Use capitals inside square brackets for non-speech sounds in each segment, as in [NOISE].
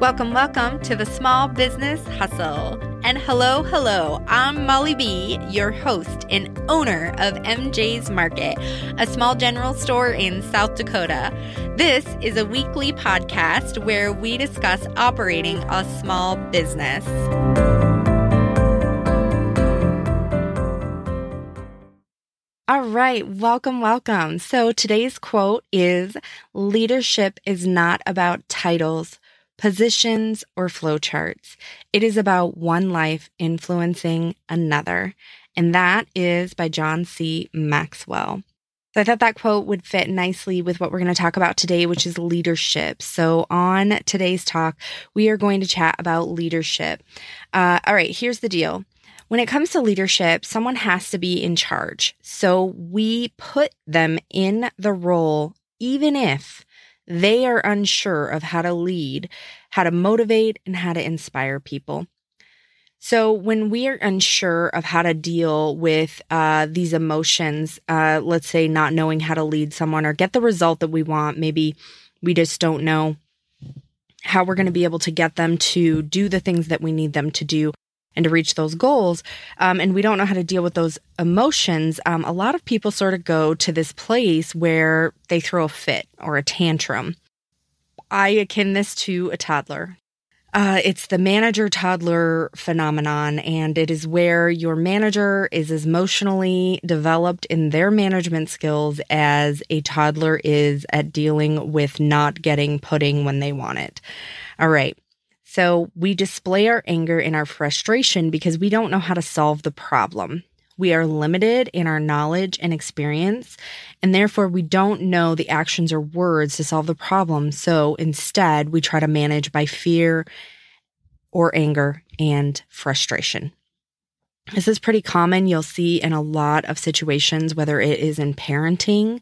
Welcome, welcome to the Small Business Hustle. And hello, hello, I'm Molly B, your host and owner of MJ's Market, a small general store in South Dakota. This is a weekly podcast where we discuss operating a small business. All right, welcome, welcome. So today's quote is Leadership is not about titles positions, or flowcharts. It is about one life influencing another. And that is by John C. Maxwell. So I thought that quote would fit nicely with what we're going to talk about today, which is leadership. So on today's talk, we are going to chat about leadership. Uh, all right, here's the deal. When it comes to leadership, someone has to be in charge. So we put them in the role, even if they are unsure of how to lead, how to motivate, and how to inspire people. So, when we are unsure of how to deal with uh, these emotions, uh, let's say not knowing how to lead someone or get the result that we want, maybe we just don't know how we're going to be able to get them to do the things that we need them to do and to reach those goals, um, and we don't know how to deal with those emotions, um, a lot of people sort of go to this place where they throw a fit or a tantrum. I akin this to a toddler. Uh, it's the manager toddler phenomenon, and it is where your manager is as emotionally developed in their management skills as a toddler is at dealing with not getting pudding when they want it. All right. So we display our anger and our frustration because we don't know how to solve the problem. We are limited in our knowledge and experience, and therefore we don't know the actions or words to solve the problem. So instead, we try to manage by fear or anger and frustration. This is pretty common. You'll see in a lot of situations, whether it is in parenting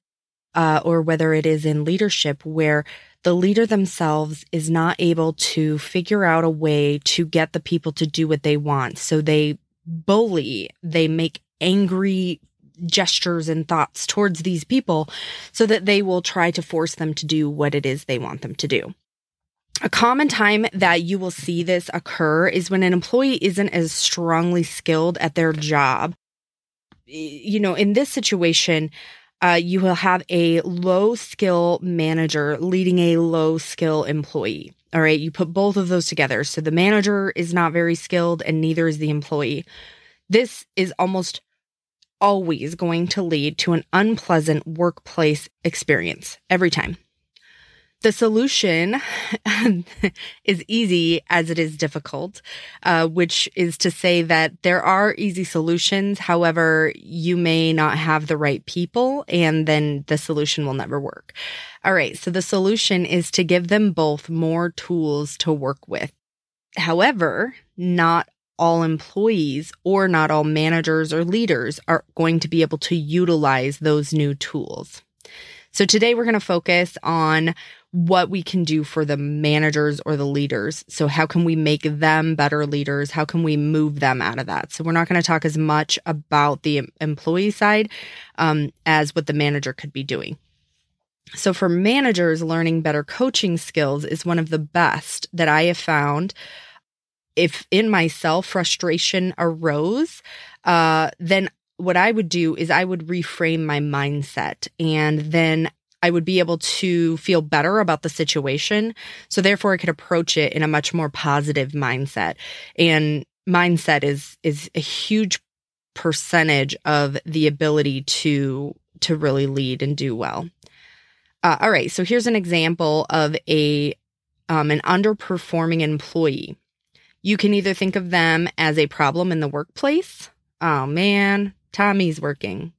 uh, or whether it is in leadership, where the leader themselves is not able to figure out a way to get the people to do what they want. So they bully, they make angry gestures and thoughts towards these people so that they will try to force them to do what it is they want them to do. A common time that you will see this occur is when an employee isn't as strongly skilled at their job. You know, in this situation, uh, you will have a low skill manager leading a low skill employee. All right. You put both of those together. So the manager is not very skilled and neither is the employee. This is almost always going to lead to an unpleasant workplace experience every time. The solution [LAUGHS] is easy as it is difficult, uh, which is to say that there are easy solutions. However, you may not have the right people, and then the solution will never work. All right. So the solution is to give them both more tools to work with. However, not all employees or not all managers or leaders are going to be able to utilize those new tools. So today we're going to focus on what we can do for the managers or the leaders. So, how can we make them better leaders? How can we move them out of that? So, we're not going to talk as much about the employee side um, as what the manager could be doing. So, for managers, learning better coaching skills is one of the best that I have found. If in myself frustration arose, uh, then what I would do is I would reframe my mindset and then I would be able to feel better about the situation. So therefore I could approach it in a much more positive mindset. And mindset is is a huge percentage of the ability to to really lead and do well. Uh, all right, so here's an example of a um, an underperforming employee. You can either think of them as a problem in the workplace. Oh man, Tommy's working.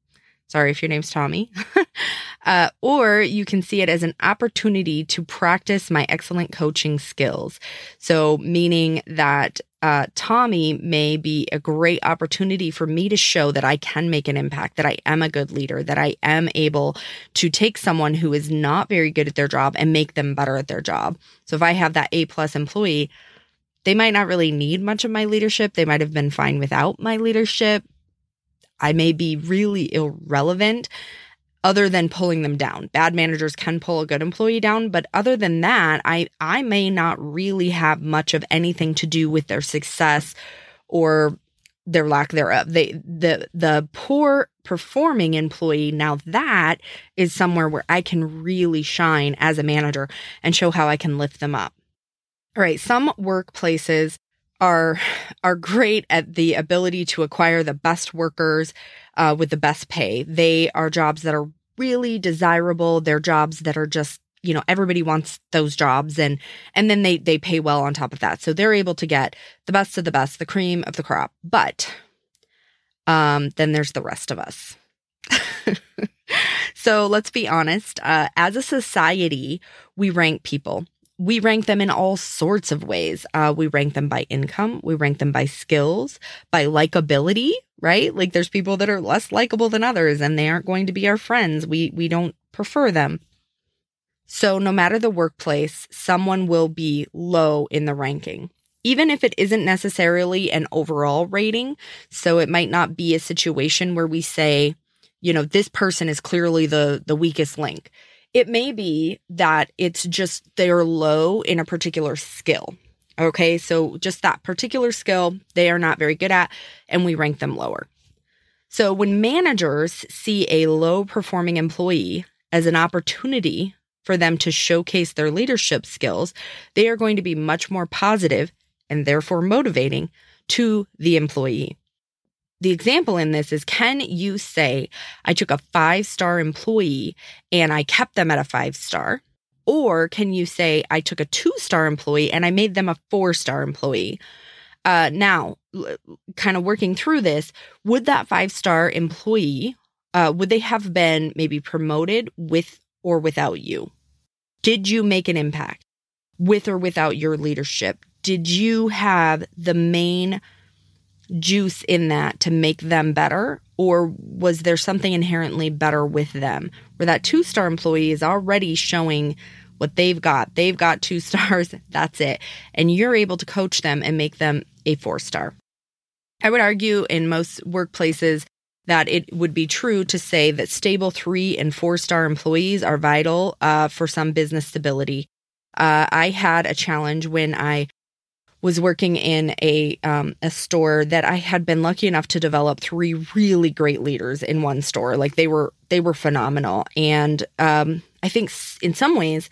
Sorry if your name's Tommy. [LAUGHS] uh, or you can see it as an opportunity to practice my excellent coaching skills. So, meaning that uh, Tommy may be a great opportunity for me to show that I can make an impact, that I am a good leader, that I am able to take someone who is not very good at their job and make them better at their job. So, if I have that A plus employee, they might not really need much of my leadership. They might have been fine without my leadership I may be really irrelevant other than pulling them down. Bad managers can pull a good employee down, but other than that, I I may not really have much of anything to do with their success or their lack thereof. They the the poor performing employee now that is somewhere where I can really shine as a manager and show how I can lift them up. All right, some workplaces are are great at the ability to acquire the best workers uh, with the best pay. They are jobs that are really desirable. They're jobs that are just you know everybody wants those jobs and and then they they pay well on top of that so they're able to get the best of the best the cream of the crop but um then there's the rest of us [LAUGHS] so let's be honest uh, as a society we rank people we rank them in all sorts of ways. Uh, we rank them by income. We rank them by skills, by likability, right? Like there's people that are less likable than others and they aren't going to be our friends. We, we don't prefer them. So no matter the workplace, someone will be low in the ranking. Even if it isn't necessarily an overall rating. So it might not be a situation where we say, you know, this person is clearly the, the weakest link it may be that it's just they're low in a particular skill. Okay, so just that particular skill they are not very good at, and we rank them lower. So when managers see a low performing employee as an opportunity for them to showcase their leadership skills, they are going to be much more positive and therefore motivating to the employee the example in this is can you say, I took a five star employee and I kept them at a five star? Or can you say, I took a two star employee and I made them a four star employee? Uh, now, kind of working through this, would that five star employee, uh, would they have been maybe promoted with or without you? Did you make an impact with or without your leadership? Did you have the main juice in that to make them better? Or was there something inherently better with them where that two star employee is already showing what they've got? They've got two [LAUGHS] stars, that's it. And you're able to coach them and make them a four star. I would argue in most workplaces that it would be true to say that stable three and four star employees are vital uh, for some business stability. Uh, I had a challenge when I was working in a um, a store that I had been lucky enough to develop three really great leaders in one store. Like they were they were phenomenal, and um, I think in some ways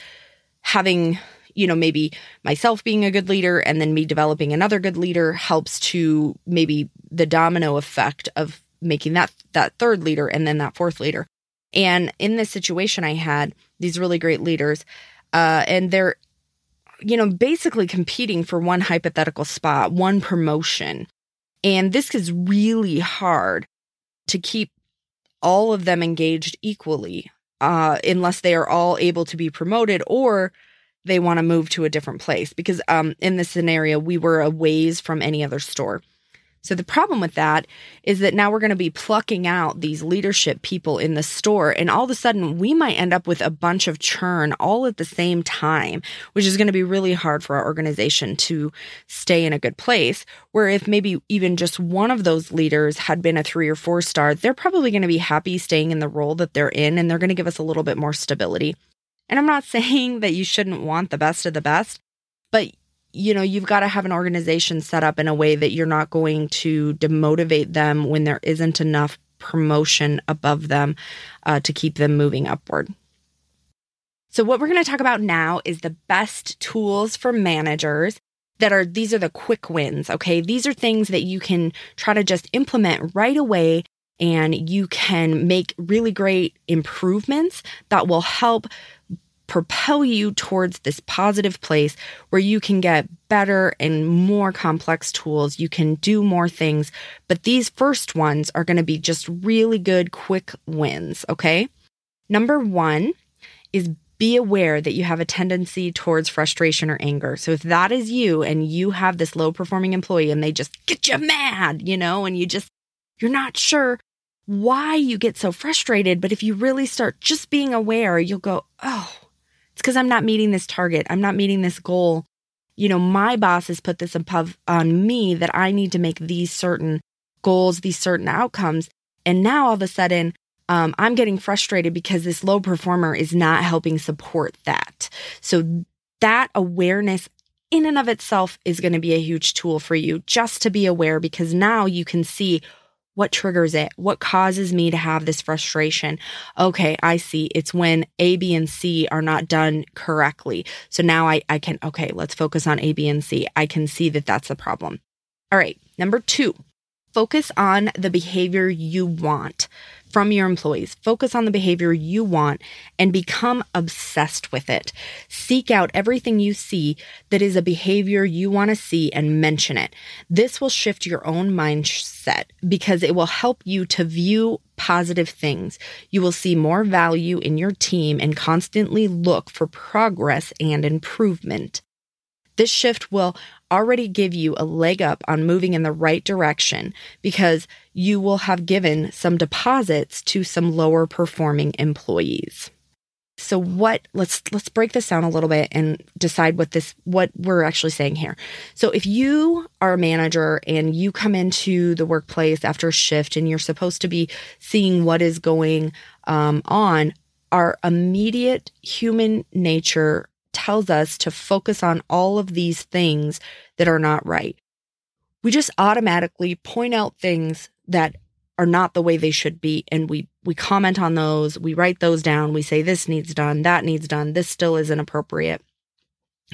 having you know maybe myself being a good leader and then me developing another good leader helps to maybe the domino effect of making that that third leader and then that fourth leader. And in this situation, I had these really great leaders, uh, and they're you know, basically competing for one hypothetical spot, one promotion. And this is really hard to keep all of them engaged equally, uh, unless they are all able to be promoted or they want to move to a different place. Because um, in this scenario, we were a ways from any other store. So the problem with that is that now we're going to be plucking out these leadership people in the store and all of a sudden we might end up with a bunch of churn all at the same time, which is going to be really hard for our organization to stay in a good place. Where if maybe even just one of those leaders had been a 3 or 4 star, they're probably going to be happy staying in the role that they're in and they're going to give us a little bit more stability. And I'm not [LAUGHS] saying that you shouldn't want the best of the best, but you know, you've got to have an organization set up in a way that you're not going to demotivate them when there isn't enough promotion above them uh, to keep them moving upward. So, what we're going to talk about now is the best tools for managers that are these are the quick wins. Okay. These are things that you can try to just implement right away and you can make really great improvements that will help propel you towards this positive place where you can get better and more complex tools. You can do more things. But these first ones are going to be just really good, quick wins. Okay. Number one is be aware that you have a tendency towards frustration or anger. So if that is you and you have this low performing employee and they just get you mad, you know, and you just, you're not sure why you get so frustrated. But if you really start just being aware, you'll go, oh, it's because I'm not meeting this target. I'm not meeting this goal. You know, my boss has put this above on me that I need to make these certain goals, these certain outcomes. And now all of a sudden, um, I'm getting frustrated because this low performer is not helping support that. So that awareness in and of itself is going to be a huge tool for you just to be aware because now you can see what triggers it? What causes me to have this frustration? Okay, I see. It's when A, B, and C are not done correctly. So now I, I can, okay, let's focus on A, B, and C. I can see that that's the problem. All right, number two, focus on the behavior you want from your employees. Focus on the behavior you want and become obsessed with it. Seek out everything you see that is a behavior you want to see and mention it. This will shift your own mindset because it will help you to view positive things. You will see more value in your team and constantly look for progress and improvement. This shift will already give you a leg up on moving in the right direction because you will have given some deposits to some lower performing employees. So what let's let's break this down a little bit and decide what this what we're actually saying here. So if you are a manager and you come into the workplace after a shift and you're supposed to be seeing what is going um, on, our immediate human nature tells us to focus on all of these things that are not right. We just automatically point out things that are not the way they should be and we we comment on those, we write those down, we say this needs done, that needs done, this still isn't appropriate.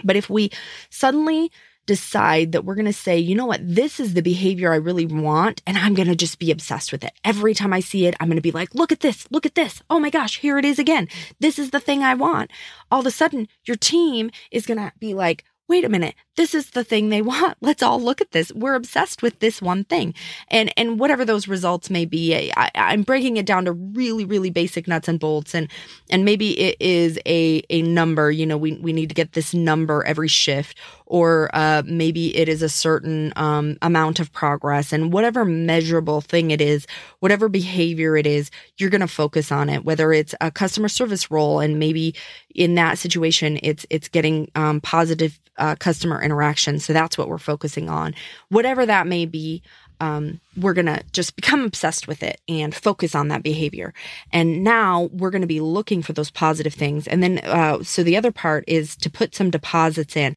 But if we suddenly decide that we're going to say, you know what, this is the behavior I really want, and I'm going to just be obsessed with it. Every time I see it, I'm going to be like, look at this, look at this. Oh my gosh, here it is again. This is the thing I want. All of a sudden, your team is going to be like, wait a minute, this is the thing they [LAUGHS] want. Let's all look at this. We're obsessed with this one thing. And and whatever those results may be, I, I'm breaking it down to really, really basic nuts and bolts. And and maybe it is a a number, you know, we, we need to get this number every shift, or uh, maybe it is a certain um, amount of progress. And whatever measurable thing it is, whatever behavior it is, you're gonna focus on it, whether it's a customer service role and maybe in that situation it's it's getting um, positive uh, customer interaction. So that's what we're focusing on. Whatever that may be, um, we're going to just become obsessed with it and focus on that behavior. And now we're going to be looking for those positive things. And then, uh, so the other part is to put some deposits in.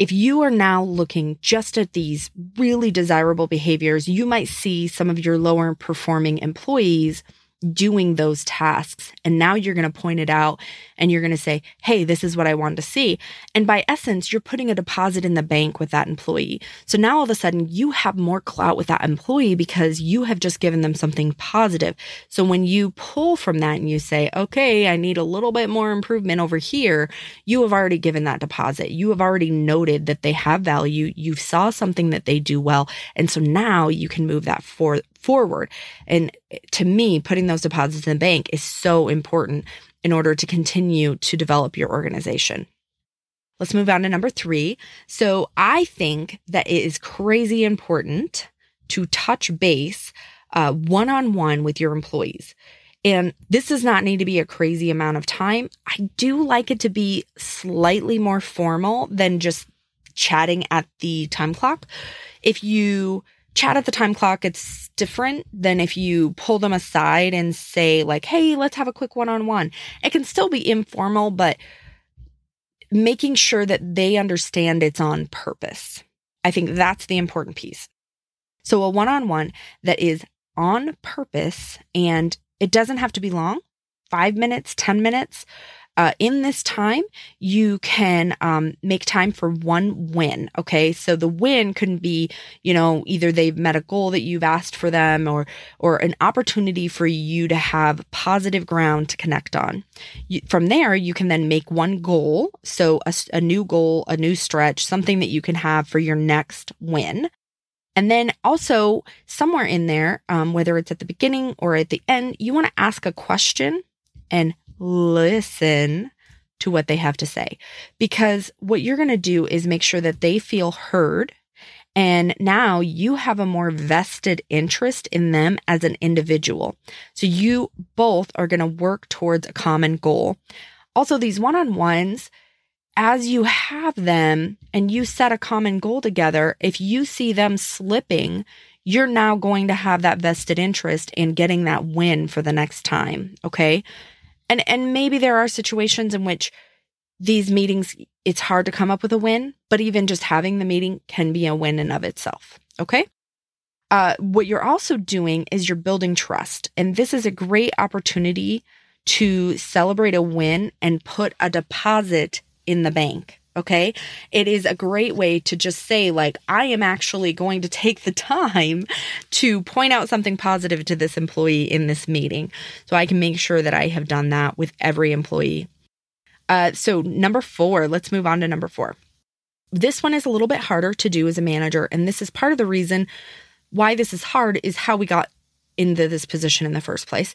If you are now looking just at these really desirable behaviors, you might see some of your lower performing employees doing those tasks. And now you're going to point it out and you're going to say, Hey, this is what I want to see. And by essence, you're putting a deposit in the bank with that employee. So now all of a sudden you have more clout with that employee because you have just given them something positive. So when you pull from that and you say, okay, I need a little bit more improvement over here, you have already given that deposit. You have already noted that they have value. You saw something that they do well. And so now you can move that for, forward. And to me, putting those deposits in the bank is so important in order to continue to develop your organization. Let's move on to number three. So I think that it is crazy important to touch base one on one with your employees. And this does not need to be a crazy amount of time. I do like it to be slightly more formal than just chatting at the time clock. If you chat at the time clock, it's different than if you pull them aside and say, like, hey, let's have a quick one on one. It can still be informal, but making sure that they understand it's on purpose. I think that's the important piece. So, a one on one that is on purpose and it doesn't have to be long five minutes, 10 minutes, uh, in this time, you can um, make time for one win. Okay, so the win can be, you know, either they've met a goal that you've asked for them, or or an opportunity for you to have positive ground to connect on. You, from there, you can then make one goal, so a, a new goal, a new stretch, something that you can have for your next win. And then also somewhere in there, um, whether it's at the beginning or at the end, you want to ask a question and listen to what they have to say. Because what you're going to do is make sure that they feel heard. And now you have a more vested interest in them as an individual. So you both are going to work towards a common goal. Also, these one on ones, as you have them and you set a common goal together, if you see them slipping, you're now going to have that vested interest in getting that win for the next time. Okay. And, and maybe there are situations in which these meetings, it's hard to come up with a win, but even just having the meeting can be a win in of itself. Okay. Uh, what you're also doing is you're building trust. And this is a great opportunity to celebrate a win and put a deposit in the bank. Okay. It is a great way to just say, like, I am actually going to take the time to point out something positive to this employee in this meeting. So I can make sure that I have done that with every employee. Uh, so, number four, let's move on to number four. This one is a little bit harder to do as a manager. And this is part of the reason why this is hard is how we got into this position in the first place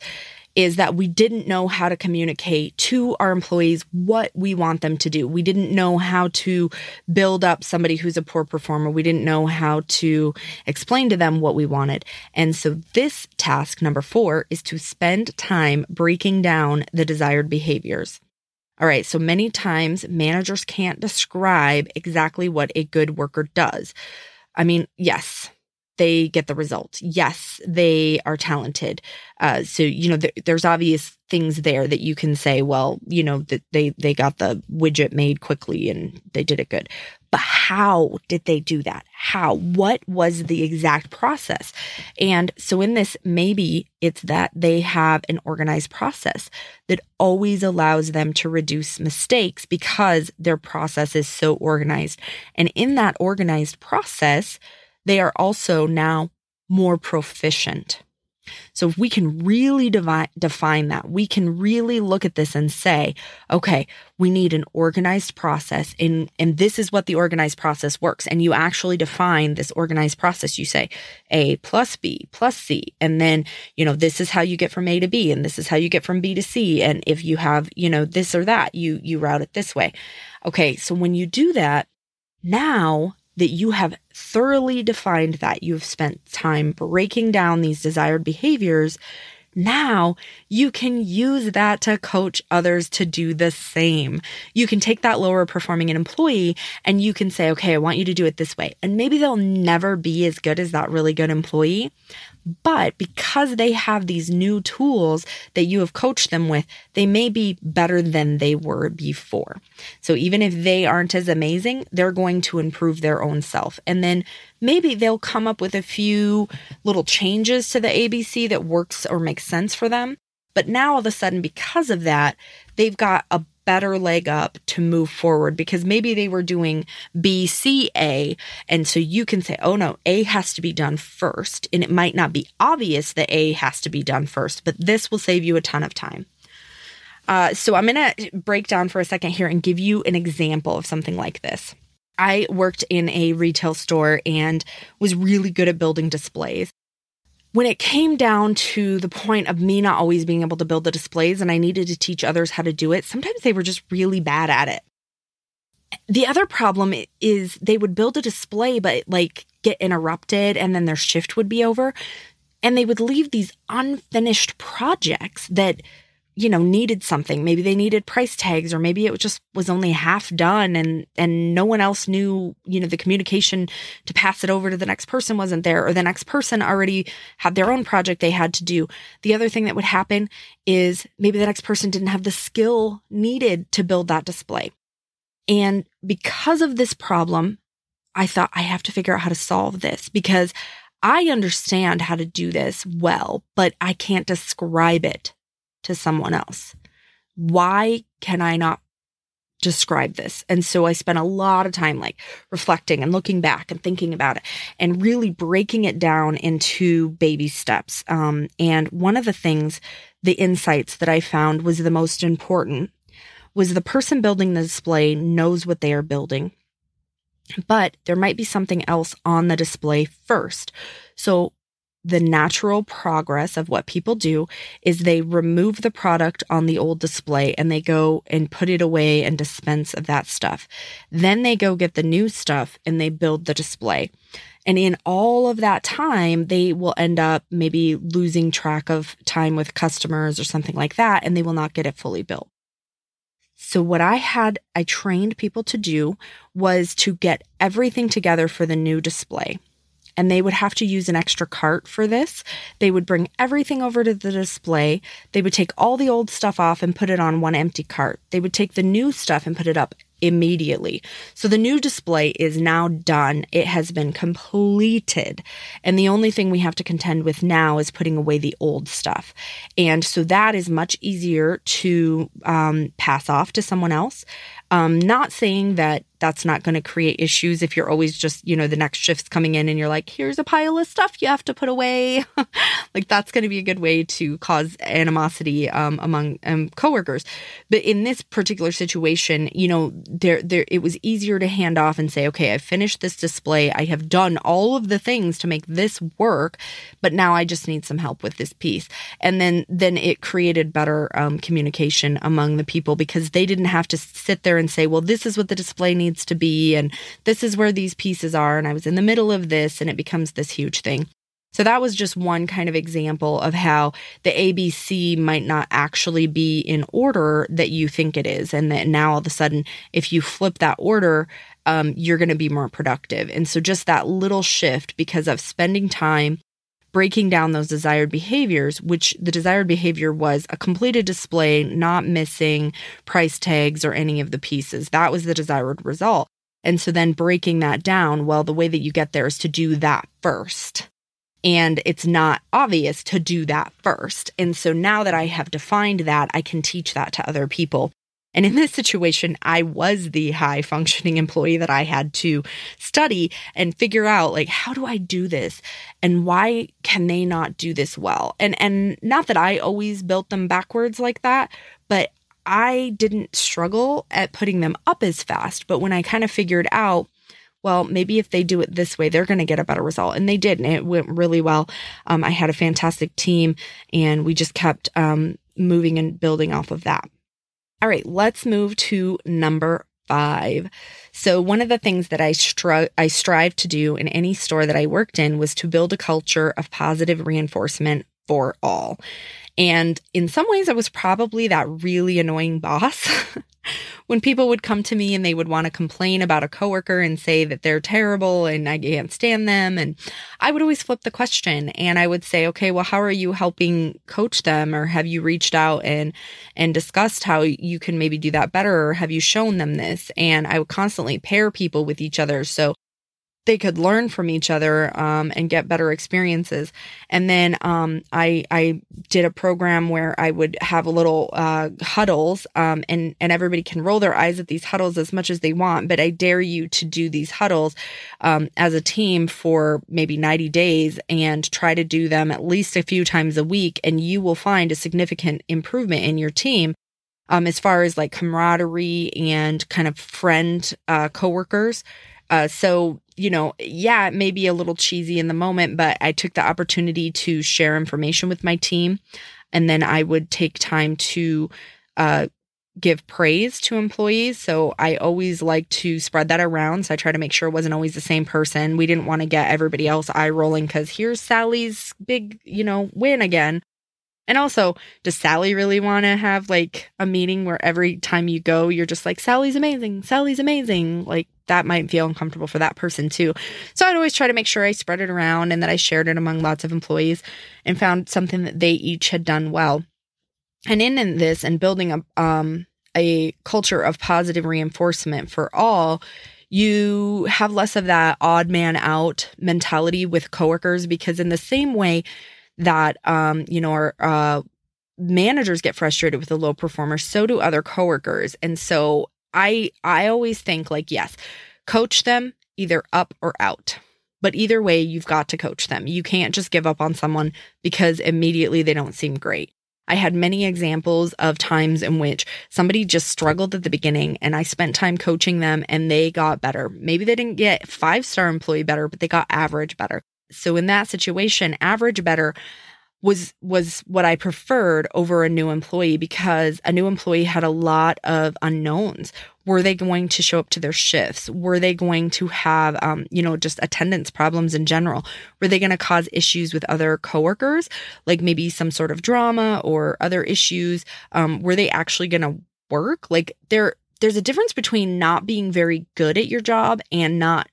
is that we didn't know how to communicate to our employees what we want them to do. We didn't know how to build up somebody who's a poor performer. We didn't know how to explain to them what we wanted. And so this task number four is to spend time breaking down the desired behaviors. All right. So many times managers can't describe exactly what a good worker does. I mean, yes, they get the result. Yes, they are talented. Uh, so you know, th- there's obvious things there that you can say. Well, you know that they they got the widget made quickly and they did it good. But how did they do that? How? What was the exact process? And so in this, maybe it's that they have an organized process that always allows them to reduce mistakes because their process is so organized. And in that organized process they are also now more proficient. So if we can really devi- define that, we can really look at this and say, okay, we need an organized process and, and this is what the organized process works. And you actually define this organized process. You say A plus B plus C. And then, you know, this is how you get from A to B and this is how you get from B to C. And if you have, you know, this or that, you, you route it this way. Okay. So when you do that, now that you have thoroughly defined that, you've spent time breaking down these desired behaviors. Now you can use that to coach others to do the same. You can take that lower performing an employee and you can say, okay, I want you to do it this way. And maybe they'll never be as good as that really good employee, but because they have these new tools that you have coached them with, they may be better than they were before. So even if they aren't as amazing, they're going to improve their own self. And then maybe they'll come up with a few little changes to the ABC that works or makes sense for them. But now all of a sudden, because of that, they've got a better leg up to move forward because maybe they were doing B, C, A. And so you can say, oh no, A has to be done first. And it might not be obvious that A has to be done first, but this will save you a ton of time. Uh, so I'm going to break down for a second here and give you an example of something like this. I worked in a retail store and was really good at building displays when it came down to the point of me not always being able to build the displays and I needed to teach others how to do it, sometimes they were just really bad at it. The other problem is they would build a display, but like get interrupted and then their shift would be over. And they would leave these unfinished projects that you know needed something. Maybe they needed price tags or maybe it just was only half done and and no one else knew you know the communication to pass it over to the next person wasn't there or the next person already had their own project they had to do. The other thing that would happen is maybe the next person didn't have the skill needed to build that display. And because of this problem i thought i have to figure out how to solve this because I understand how to do this well, but I can't describe it to someone else. Why can I not describe this? And so I spent a lot of time like reflecting and looking back and thinking about it and really breaking it down into baby steps. Um, and one of the things, the insights that I found was the most important was the person building the display knows what they are building but there might be something else on the display first. So the natural progress of what people do is they remove the product on the old display and they go and put it away and dispense of that stuff. Then they go get the new stuff and they build the display. And in all of that time, they will end up maybe losing track of time with customers or something like that, and they will not get it fully built. So, what I had, I trained people to do was to get everything together for the new display and they would have to use an extra cart for this. They would bring everything over to the display. They would take all the old stuff off and put it on one empty cart. They would take the new stuff and put it up immediately. So the new display is now done. It has been completed. And the only thing we have to contend with now is putting away the old stuff. And so that is much easier to um, pass off to someone else. Um, not saying that that's not going to create issues if you're always just, you know, the next shift's coming in and you're like, here's a pile of stuff you have to put away. [LAUGHS] like that's going to be a good way to cause animosity um, among um, coworkers. But in this particular situation, you know, there, there, it was easier to hand off and say, okay, I've finished this display. I have done all of the things to make this work, but now I just need some help with this piece. And then, then it created better um, communication among the people because they didn't have to sit there and say, well, this is what the display needs needs to be and this is where these pieces are and I was in the middle of this and it becomes this huge thing. So that was just one kind of example of how the ABC might not actually be in order that you think it is. And that now all of a sudden, if you flip that order, um, you're going to be more productive. And so just that little shift because of spending time breaking down those desired behaviors, which the desired behavior was a completed display, not missing price tags or any of the pieces. That was the desired result. And so then breaking that down, well, the way that you get there is to do that first. And it's not obvious to do that first. And so now that I have defined that, I can teach that to other people. And in this situation, I was the high functioning employee that I had to study and figure out like, how do I do this? And why can they not do this well? And, and not that I always built them backwards like that, but I didn't struggle at putting them up as fast. But when I kind of figured out, well, maybe if they do it this way, they're going to get a better result. And they did. And it went really well. Um, I had a fantastic team and we just kept um, moving and building off of that. All right, let's move to number five. So one of the things that I stri- I strive to do in any store that I worked in was to build a culture of positive reinforcement for all. And in some ways, I was probably that really annoying boss. [LAUGHS] when people would come to me and they would want to complain about a coworker and say that they're terrible and I can't stand them. And I would always flip the question and I would say, okay, well, how are you helping coach them? Or have you reached out and, and discussed how you can maybe do that better? Or have you shown them this? And I would constantly pair people with each other. So they could learn from each other um, and get better experiences. And then um, I I did a program where I would have little uh, huddles, um, and and everybody can roll their eyes at these huddles as much as they want. But I dare you to do these huddles um, as a team for maybe ninety days and try to do them at least a few times a week, and you will find a significant improvement in your team. Um, as far as like camaraderie and kind of friend uh, coworkers. Uh, so you know, yeah, it may be a little cheesy in the moment, but I took the opportunity to share information with my team. And then I would take time to uh, give praise to employees. So I always like to spread that around. So I try to make sure it wasn't always the same person. We didn't want to get everybody else eye rolling because here's Sally's big, you know, win again. And also, does Sally really want to have like a meeting where every time you go, you're just like, Sally's amazing, Sally's amazing? Like, that might feel uncomfortable for that person too. So I'd always try to make sure I spread it around and that I shared it among lots of employees and found something that they each had done well. And in, this and building a, um, a culture of positive reinforcement for all, you have less of that odd man out mentality with coworkers because in the same way that um, you know our uh, managers get frustrated with the low performers, so do other coworkers. And so I I always think like yes, coach them either up or out. But either way, you've got to coach them. You can't just give up on someone because immediately they don't seem great. I had many examples of times in which somebody just struggled at the beginning and I spent time coaching them and they got better. Maybe they didn't get five star employee better, but they got average better. So in that situation, average better was was what I preferred over a new employee because a new employee had a lot of unknowns. Were they going to show up to their shifts? Were they going to have, um, you know, just attendance problems in general? Were they going to cause issues with other coworkers, like maybe some sort of drama or other issues? Um, were they actually going to work? Like there, there's a difference between not being very good at your job and not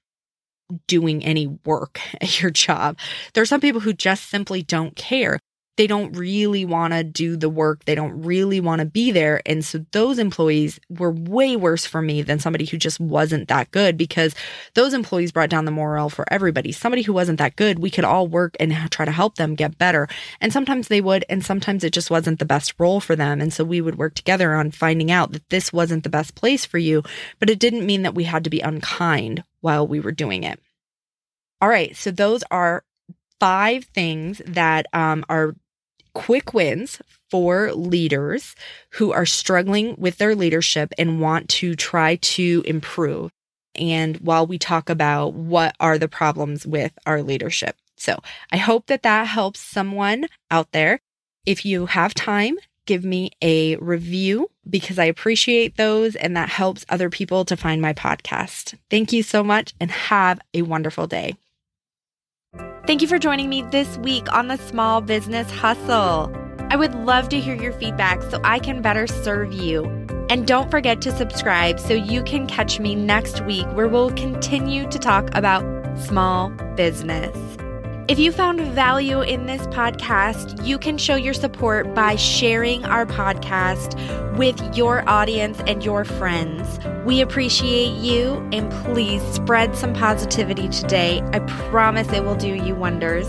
doing any work [LAUGHS] at your job. There are some people who just simply don't care they don't really want to do the work. They don't really want to be there. And so those employees were way worse for me than somebody who just wasn't that good because those employees brought down the morale for everybody. Somebody who wasn't that good, we could all work and try to help them get better. And sometimes they would, and sometimes it just wasn't the best role for them. And so we would work together on finding out that this wasn't the best place for you, but it didn't mean that we had to be unkind while we were doing it. All right. So those are five things that um, are quick wins for leaders who are struggling with their leadership and want to try to improve. And while we talk about what are the problems with our leadership. So I hope that that helps someone out there. If you have time, give me a review because I appreciate those and that helps other people to find my podcast. Thank you so much and have a wonderful day. Thank you for joining me this week on the Small Business Hustle. I would love to hear your feedback so I can better serve you. And don't forget to subscribe so you can catch me next week where we'll continue to talk about small business. If you found value in this podcast, you can show your support by sharing our podcast with your audience and your friends. We appreciate you and please spread some positivity today. I promise it will do you wonders.